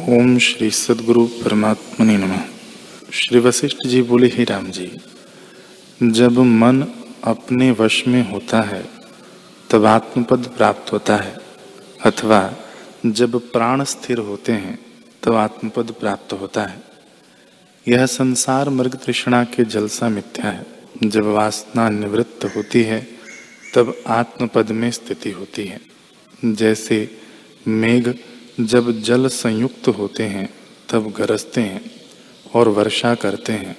ओम श्री सदगुरु परमात्मनि नमः। श्री वशिष्ठ जी बोले, ही राम जी, जब मन अपने वश में होता है, तब आत्मपद प्राप्त होता है। अथवा जब प्राण स्थिर होते हैं, तब आत्मपद प्राप्त होता है। यह संसार मृग तृष्णा के जलसा मिथ्या है। जब वासना निवृत्त होती है, तब आत्मपद में स्थिति होती है। जैसे मेघ जब जल संयुक्त होते हैं, तब गरजते हैं और वर्षा करते हैं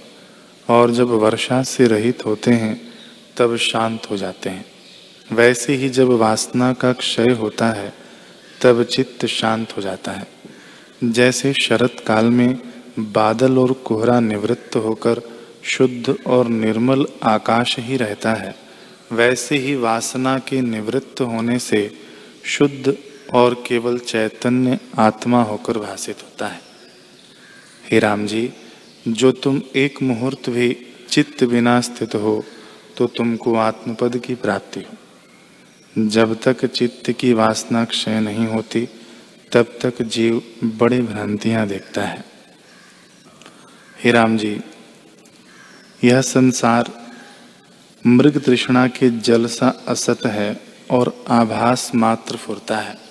और जब वर्षा से रहित होते हैं, तब शांत हो जाते हैं। वैसे ही जब वासना का क्षय होता है, तब चित्त शांत हो जाता है। जैसे शरत काल में बादल और कोहरा निवृत्त होकर शुद्ध और निर्मल आकाश ही रहता है, वैसे ही वासना के निवृत्त होने से शुद्ध और केवल चैतन्य आत्मा होकर भाषित होता है। हे राम जी, जो तुम एक मुहूर्त भी चित्त बिना स्थित हो तो तुमको आत्मपद की प्राप्ति हो। जब तक चित्त की वासना क्षय नहीं होती, तब तक जीव बड़ी भ्रांतियाँ देखता है। हे राम जी, यह संसार मृग तृष्णा के जल सा असत है और आभास मात्र फुरता है।